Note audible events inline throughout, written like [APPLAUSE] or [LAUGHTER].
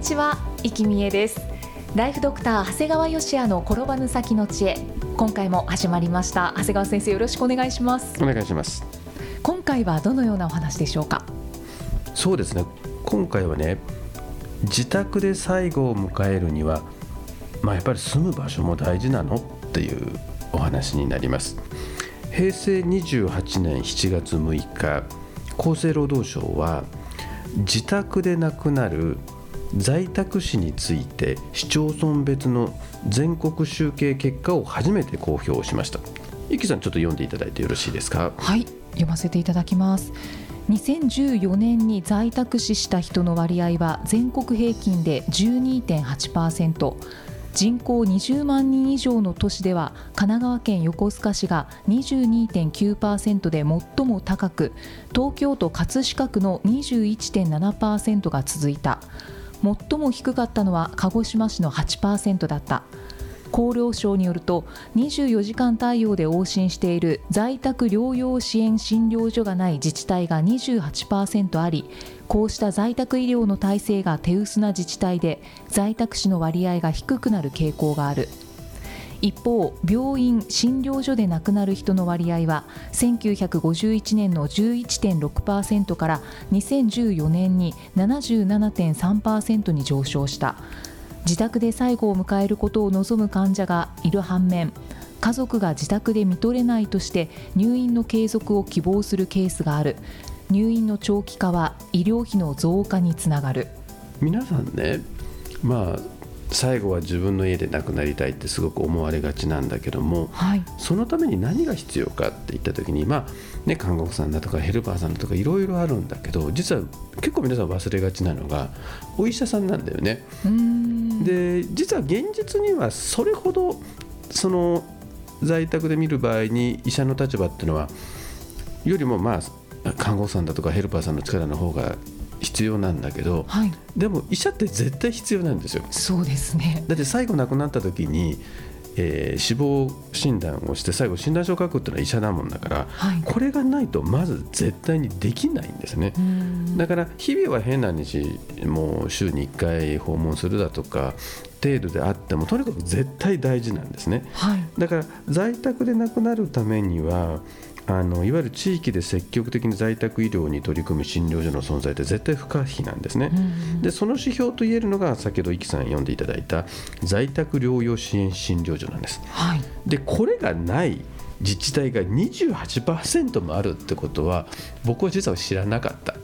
にちは、生きみえです。ライフドクター長谷川芳也の転ばぬ先の知恵。今回も始まりました。長谷川先生よろしくお願いします。お願いします。今回はどのようなお話でしょうか？そうですね。今回はね自宅で最後を迎えるにはまあやっぱり住む場所も大事なのっていうお話になります。平成28年7月6日厚生労働省は自宅で亡くなる在宅死について市町村別の全国集計結果を初めて公表しました。ゆきさんちょっと読んでいただいてよろしいですか？はい読ませていただきます。2014年に在宅死した人の割合は全国平均で12.8%人口20万人以上の都市では神奈川県横須賀市が22.9%で最も高く東京都葛飾区の21.7%が続いた。最も低かったのは鹿児島市の8%だった。厚労省によると24時間対応で往診している在宅療養支援診療所がない自治体が28%ありこうした在宅医療の体制が手薄な自治体で在宅死の割合が低くなる傾向がある。一方病院診療所で亡くなる人の割合は1951年の11.6%から2014年に77.3%に上昇した。自宅で最後を迎えることを望む患者がいる反面家族が自宅で見とれないとして入院の継続を希望するケースがある。入院の長期化は医療費の増加につながる。皆さんねまあ最後は自分の家で亡くなりたいってすごく思われがちなんだけども、はい、そのために何が必要かって言った時にまあね看護婦さんだとかヘルパーさんだとかいろいろあるんだけど実は結構皆さん忘れがちなのがお医者さんなんだよね。で実は現実にはそれほどその在宅で見る場合に医者の立場っていうのはよりもまあ看護婦さんだとかヘルパーさんの力の方が必要なんだけど、はい、でも医者って絶対必要なんですよ。そうですね。だって最後亡くなった時にえー、死亡診断をして最後診断書を書くっていうのは医者だもんだから、はい、これがないとまず絶対にできないんですね。だから日々は変な話もう週に1回訪問するだとか程度であってもとにかく絶対大事なんですね、はい、だから在宅で亡くなるためにはあのいわゆる地域で積極的に在宅医療に取り組む診療所の存在って絶対不可避なんですね。でその指標といえるのが先ほど、イキさん読んでいただいた在宅療養支援診療所なんです。はい、でこれがない自治体が28%もあるってことは僕は実は知らなかった。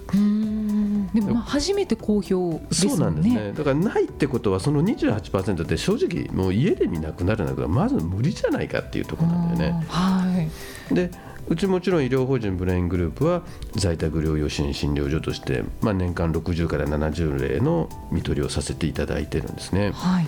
でもまあ初めて公表、ね、そうなんですねだからないってことはその28%って正直もう家で見なくなるのはまず無理じゃないかっていうところなんだよね。はい、でうちもちろん医療法人ブレイングループは在宅療養支援診療所として、まあ、年間60から70例の看取りをさせていただいてるんですね。はい、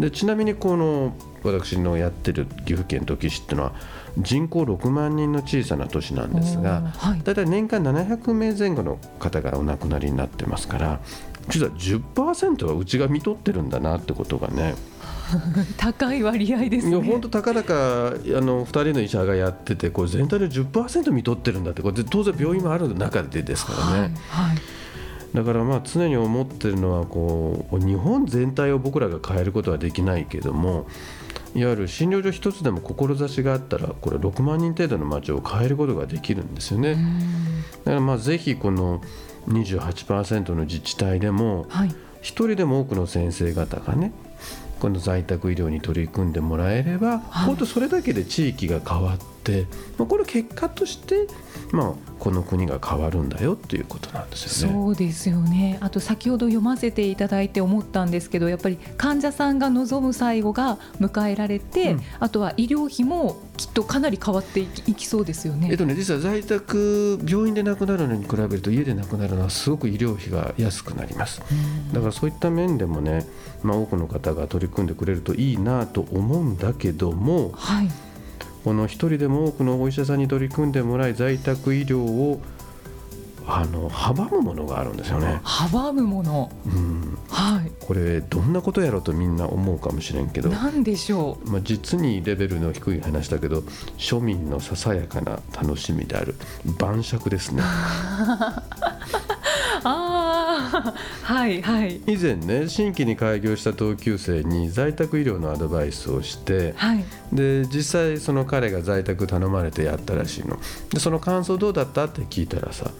でちなみにこの私のやってる岐阜県土岐市っていうのは人口6万人の小さな都市なんですが、はい、だいたい年間700名前後の方がお亡くなりになってますから実は10%はうちが見とってるんだなってことがね [LAUGHS] 高い割合です、ね、いや本当たかだかあの2人の医者がやっててこれ全体の10%見とってるんだってこれ当然病院もある中でですからね。はい、はいだからまあ常に思ってるのはこう日本全体を僕らが変えることはできないけどもいわゆる診療所一つでも志があったらこれ6万人程度の町を変えることができるんですよね。だからまあぜひこの28%の自治体でも一人でも多くの先生方がねこの在宅医療に取り組んでもらえれば、はい、本当それだけで地域が変わって、まあ、これ結果として、まあ、この国が変わるんだよっていうことなんですよね。そうですよねあと先ほど読ませていただいて思ったんですけどやっぱり患者さんが望む最後が迎えられて、うん、あとは医療費もきっとかなり変わっていきそうですよね。えっとね実は在宅病院で亡くなるのに比べると家で亡くなるのはすごく医療費が安くなります。だからそういった面でもね、まあ、多くの方が取り組んでくれるといいなと思うんだけども、はい、この一人でも多くのお医者さんに取り組んでもらい在宅医療をあの阻むものがあるんですよね。阻むもの、うん、はい。これどんなことやろうとみんな思うかもしれんけど。なんでしょう？まあ実にレベルの低い話だけど、庶民のささやかな楽しみである晩酌ですね。[LAUGHS] あ [LAUGHS] はいはい。以前ね新規に開業した同級生に在宅医療のアドバイスをして、はい、で実際その彼が在宅頼まれてやったらしいの。でその感想どうだったって聞いたらさ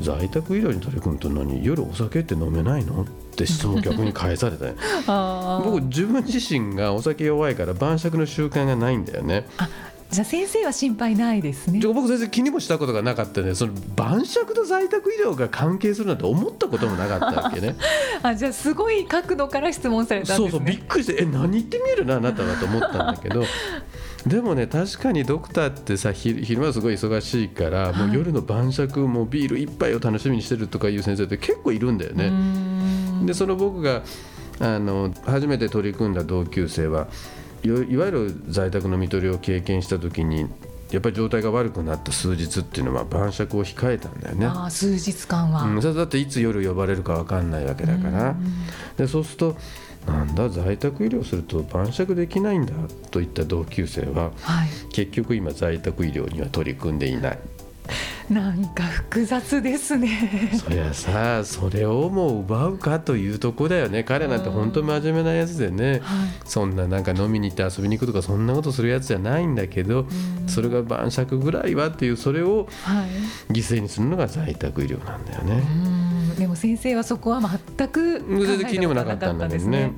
在宅医療に取り組むと何？夜お酒って飲めないの？って質問逆に返された [LAUGHS] 僕自分自身がお酒弱いから晩酌の習慣がないんだよねじゃあ先生は心配ないですね。僕全然気にもしたことがなかったね。その晩酌と在宅医療が関係するなんて思ったこともなかったわけね。[LAUGHS] あじゃあすごい角度から質問されたんですね。そうそうびっくりしてえ何言ってみるなあなたはと思ったんだけど。[LAUGHS] でもね確かにドクターってさ昼間すごい忙しいから、はい、もう夜の晩酌もビール一杯を楽しみにしてるとかいう先生って結構いるんだよね。でその僕があの初めて取り組んだ同級生はいわゆる在宅の看取りを経験した時にやっぱり状態が悪くなった数日っていうのは晩酌を控えたんだよね。あ数日間は、うん、それだっていつ夜呼ばれるか分かんないわけだから。でそうするとなんだ在宅医療すると晩酌できないんだといった同級生は、はい、結局今在宅医療には取り組んでいない。なんか複雑ですね。そりゃさそれをもう奪うかというとこだよね。彼なんて本当真面目なやつでね、はい、そんななんか飲みに行って遊びに行くとかそんなことするやつじゃないんだけど、それが晩酌ぐらいはっていうそれを犠牲にするのが在宅医療なんだよね。でも先生はそこは全く全然気にもなかったんだけどね。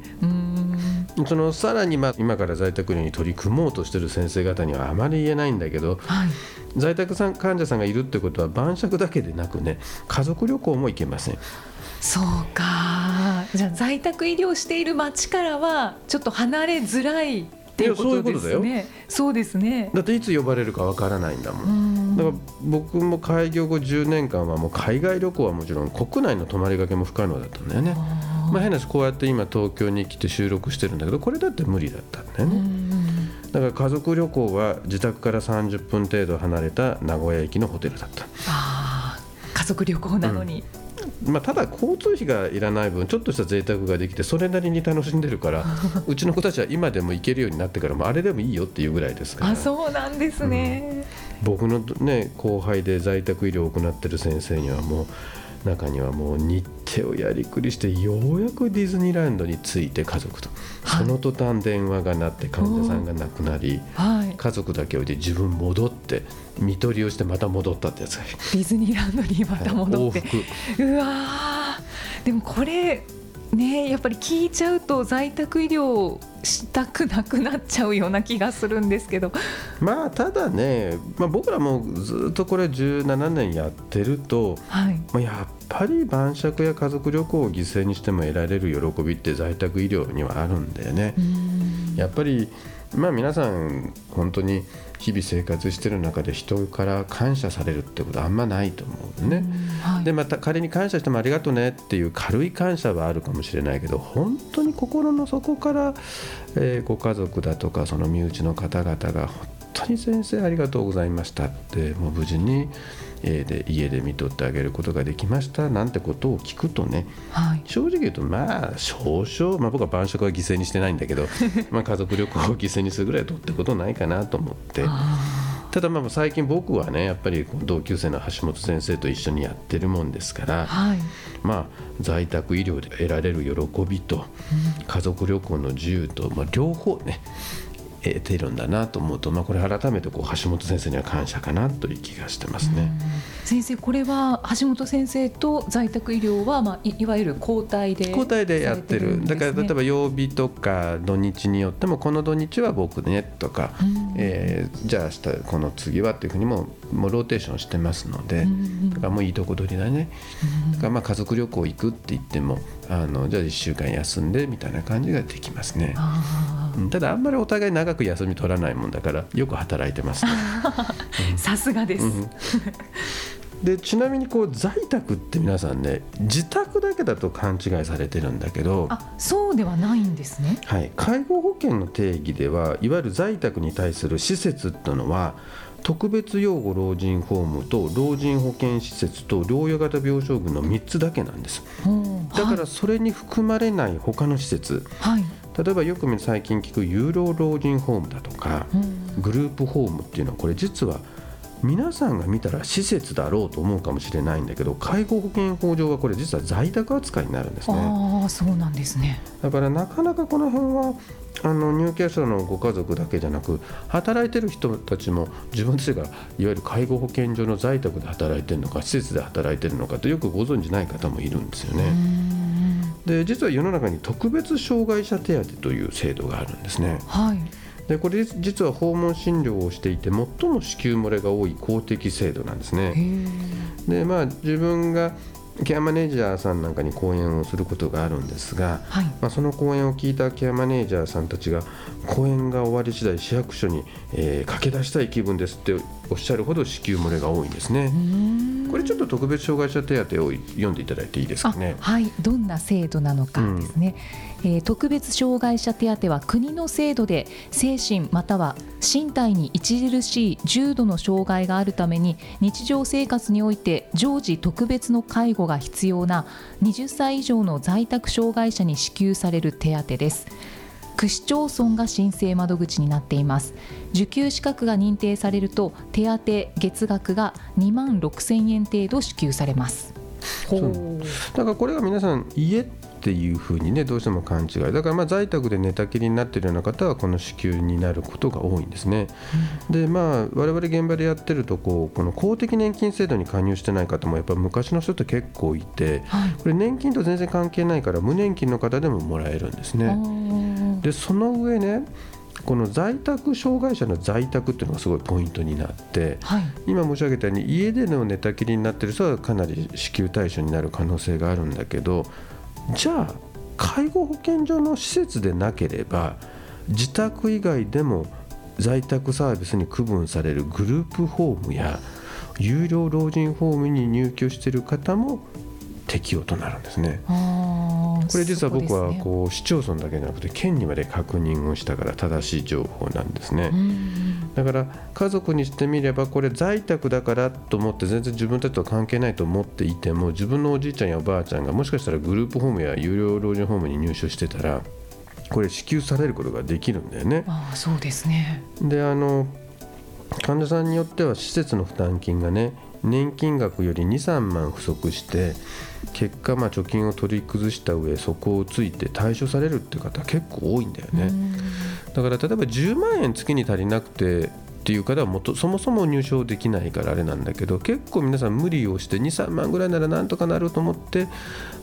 そのさらにまあ今から在宅医療に取り組もうとしてる先生方にはあまり言えないんだけど、はい、在宅さん患者さんがいるってことは晩酌だけでなくね家族旅行も行けません。そうかじゃあ在宅医療している町からはちょっと離れづらいっていうことですね。そうですね。だっていつ呼ばれるかわからないんだもん。だから僕も開業後10年間はもう海外旅行はもちろん国内の泊まりがけも不可能だったんだよね。まあ変な話こうやって今東京に来て収録してるんだけどこれだって無理だったんだよね。だから家族旅行は自宅から30分程度離れた名古屋駅のホテルだった。あ家族旅行なのに、うん、まあ、ただ交通費がいらない分ちょっとした贅沢ができてそれなりに楽しんでるから [LAUGHS] うちの子たちは今でも行けるようになってからもあれでもいいよっていうぐらいですから。あそうなんですね、うん、僕の、ね、後輩で在宅医療を行ってる先生にはもう中にはもう日程をやりくりしてようやくディズニーランドに着いて家族と、はい、その途端電話が鳴って患者さんが亡くなり、はい、家族だけ置いて自分戻って看取りをしてまた戻ったってやつがディズニーランドにまた戻って、はい、うわでもこれねやっぱり聞いちゃうと在宅医療したくなくなっちゃうような気がするんですけど。まあただね、まあ、僕らもずっとこれ17年やってると、はい。まあ、やっぱり晩酌や家族旅行を犠牲にしても得られる喜びって在宅医療にはあるんだよね。やっぱりまあ皆さん本当に日々生活してる中で人から感謝されるってことはあんまないと思うね。はい、でまた仮に感謝してもありがとうねっていう軽い感謝はあるかもしれないけど本当に心の底から、えー、ご家族だとかその身内の方々が本当に先生ありがとうございましたってもう無事にえで家で見とってあげることができましたなんてことを聞くとね、はい、正直言うとまあ少々、まあ、僕は晩酌は犠牲にしてないんだけど [LAUGHS] まあ家族旅行を犠牲にするぐらいとってことないかなと思って。ただまあ最近僕はねやっぱり同級生の橋本先生と一緒にやってるもんですから、はい、まあ在宅医療で得られる喜びと家族旅行の自由と、まあ、両方ね得てるんだなと思うと、まあ、これ改めてこう橋本先生には感謝かなという気がしてますね。先生これは橋本先生と在宅医療は、まあ、いいわゆる交代で交代でやってる、ね、だから例えば曜日とか土日によってもこの土日は僕ねとか、うん、えー、じゃあ明日この次はっていうふうにももうローテーションしてますので、うん、だからもういいとこ取りだね、うん、だからまあ家族旅行行くって言ってもあのじゃあ1週間休んでみたいな感じができますね。ただあんまりお互い長く休み取らないもんだからよく働いてます、ね、[LAUGHS] さすがです、でちなみにこう在宅って皆さんね自宅だけだと勘違いされてるんだけどあそうではないんですね、はい、介護保険の定義ではいわゆる在宅に対する施設っていうのは特別養護老人ホームと老人保健施設と療養型病床群の3つだけなんです。だからそれに含まれない他の施設、はい、例えばよく最近聞く有料老人ホームだとか、グループホームっていうのはこれ実は皆さんが見たら施設だろうと思うかもしれないんだけど介護保険法上はこれ実は在宅扱いになるんですね。ああそうなんですね。だからなかなかこの辺はあの入居者のご家族だけじゃなく働いてる人たちも自分たちがいわゆる介護保険所の在宅で働いてるのか施設で働いてるのかとよくご存じない方もいるんですよね。で実は世の中に特別障害者手当という制度があるんですね。はいでこれ実は訪問診療をしていて最も支給漏れが多い公的制度なんですね。でまあ自分がケアマネージャーさんなんかに講演をすることがあるんですが、はい、まあ、その講演を聞いたケアマネージャーさんたちが講演が終わり次第市役所に、えー、駆け出したい気分ですっておっしゃるほど支給漏れが多いんですね。これちょっと特別障害者手当を読んでいただいていいですかね。はい。どんな制度なのかですね、うん、えー、特別障害者手当は国の制度で精神または身体に著しい重度の障害があるために日常生活において常時特別の介護が必要な20歳以上の在宅障害者に支給される手当です。区市町村が申請窓口になっています。受給資格が認定されると手当月額が2万6000円程度支給されます。だからこれが皆さん家っていうふうにねどうしても勘違い。だからまあ在宅で寝たきりになっているような方はこの支給になることが多いんですね、うん、でまあ我々現場でやってるとこうこの公的年金制度に加入してない方もやっぱ昔の人って結構いて、はい、これ年金と全然関係ないから無年金の方でももらえるんですね。でその上ねこの在宅障害者の在宅っていうのがすごいポイントになって、はい、今申し上げたように家での寝たきりになってる人はかなり支給対象になる可能性があるんだけどじゃあ介護保険所の施設でなければ自宅以外でも在宅サービスに区分されるグループホームや有料老人ホームに入居している方も適用となるんですね。これ実は僕はこう市町村だけじゃなくて県にまで確認をしたから正しい情報なんですね。だから家族にしてみればこれ在宅だからと思って全然自分たちと関係ないと思っていても自分のおじいちゃんやおばあちゃんがもしかしたらグループホームや有料老人ホームに入所してたらこれ支給されることができるんだよね。あそうですねであの患者さんによっては施設の負担金がね年金額より23万不足して結果まあ貯金を取り崩した上そこをついて対処されるって方結構多いんだよね。だから例えば10万円月に足りなくてっていう方はもっとそもそも入賞できないからあれなんだけど結構皆さん無理をして23万ぐらいならなんとかなると思って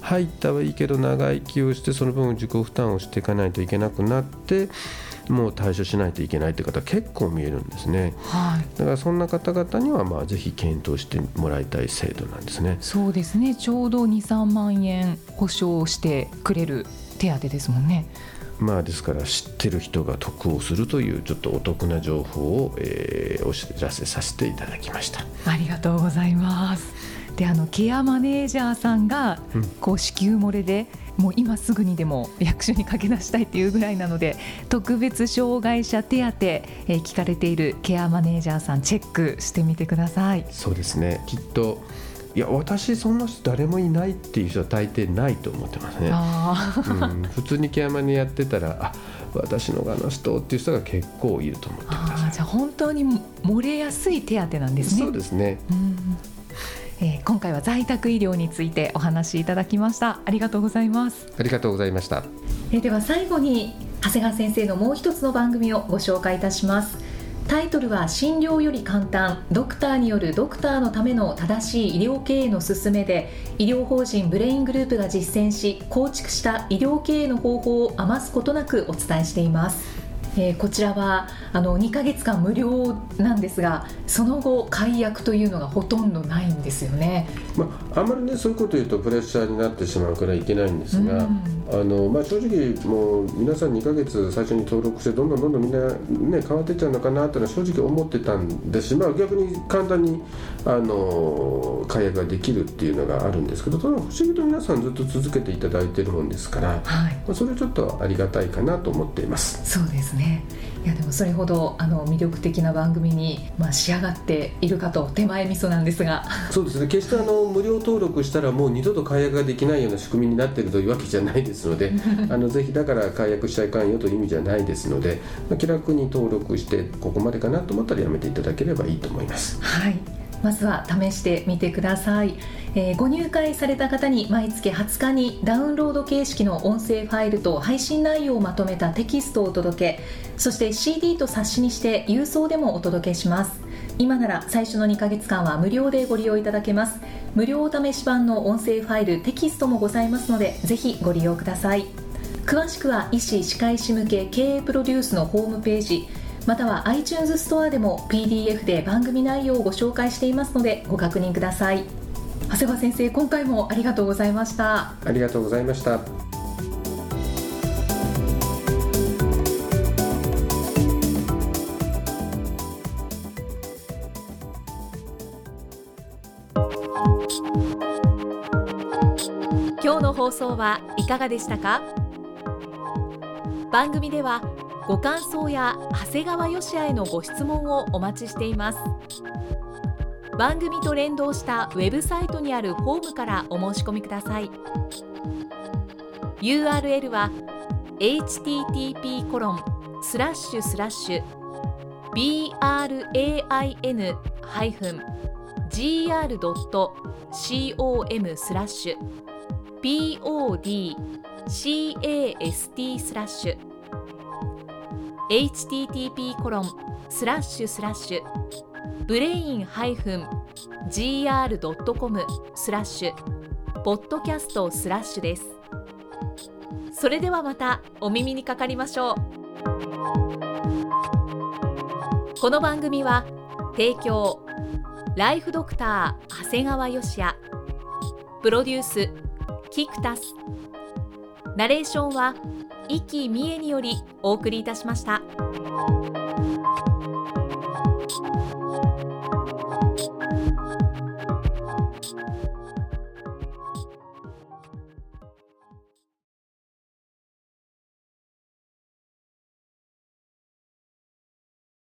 入ったはいいけど長生きをしてその分自己負担をしていかないといけなくなってもう対処しないといけないという方結構見えるんですね、はい、だからそんな方々にはまあぜひ検討してもらいたい制度なんですね。そうですね。ちょうど23万円保証してくれる手当ですもんねまあですから知ってる人が得をするというちょっとお得な情報を、えー、お知らせさせていただきました。ありがとうございます。であのケアマネージャーさんがこう支給漏れで、うんもう今すぐにでも役所に駆け出したいというぐらいなので特別障害者手当、えー、聞かれているケアマネージャーさんチェックしてみてください。そうですね。きっといや私そんな人誰もいないっていう人は大抵ないと思ってますね、うん、普通にケアマネやってたらあ私のがの人っていう人が結構いると思ってくださいじゃあ本当に漏れやすい手当なんですね。そうですね、うん。えー、今回は在宅医療についてお話しいただきました。ありがとうございます。ありがとうございました、えー、では最後に長谷川先生のもう一つの番組をご紹介いたしますタイトルは診療より簡単。ドクターによるドクターのための正しい医療経営の勧めで医療法人ブレイングループが実践し構築した医療経営の方法を余すことなくお伝えしています。えー、こちらはあの2ヶ月間無料なんですがその後解約というのがほとんどないんですよね、まあ、あんまりねそういうこと言うとプレッシャーになってしまうからいけないんですが、うん、あのまあ、正直もう皆さん2ヶ月最初に登録してどんどんどんどんみんな、ね、変わっていっちゃうのかなというのは正直思ってたんですし、まあ、逆に簡単にあの解約ができるっていうのがあるんですけどただ不思議と皆さんずっと続けていただいてるもんですから、はい。まあ、それちょっとありがたいかなと思っています。そうですねいやでもそれほどあの魅力的な番組に、まあ、仕上がっているかと手前味噌なんですが。そうですね。決してあの無料登録したらもう二度と解約ができないような仕組みになっているというわけじゃないですので [LAUGHS] あのぜひだから解約しちゃいかんよという意味じゃないですので、まあ、気楽に登録してここまでかなと思ったらやめていただければいいと思います。はい。まずは試してみてください、えー、ご入会された方に毎月20日にダウンロード形式の音声ファイルと配信内容をまとめたテキストをお届けそして CD と冊子にして郵送でもお届けします。今なら最初の2ヶ月間は無料でご利用いただけます。無料お試し版の音声ファイルテキストもございますのでぜひご利用ください。詳しくは医師・歯科医師向け経営プロデュースのホームページまたは iTunes ストアでも PDF で番組内容をご紹介していますのでご確認ください。長谷川先生今回もありがとうございました。ありがとうございました。今日の放送はいかがでしたか？番組ではご感想や長谷川よしあへのご質問をお待ちしています番組と連動したウェブサイトにあるホームからお申し込みください。URL は http コロンスラッシュスラッシュ brain-gr.com スラッシュ podcast スラッシュ http コロンスラッシュスラッシュブレイン -gr.com スラッシュポッドキャストスラッシュです。それではまたお耳にかかりましょう。この番組は提供ライフドクター長谷川芳也プロデュースキクタス。ナレーションは生きみえによりお送りいたしました。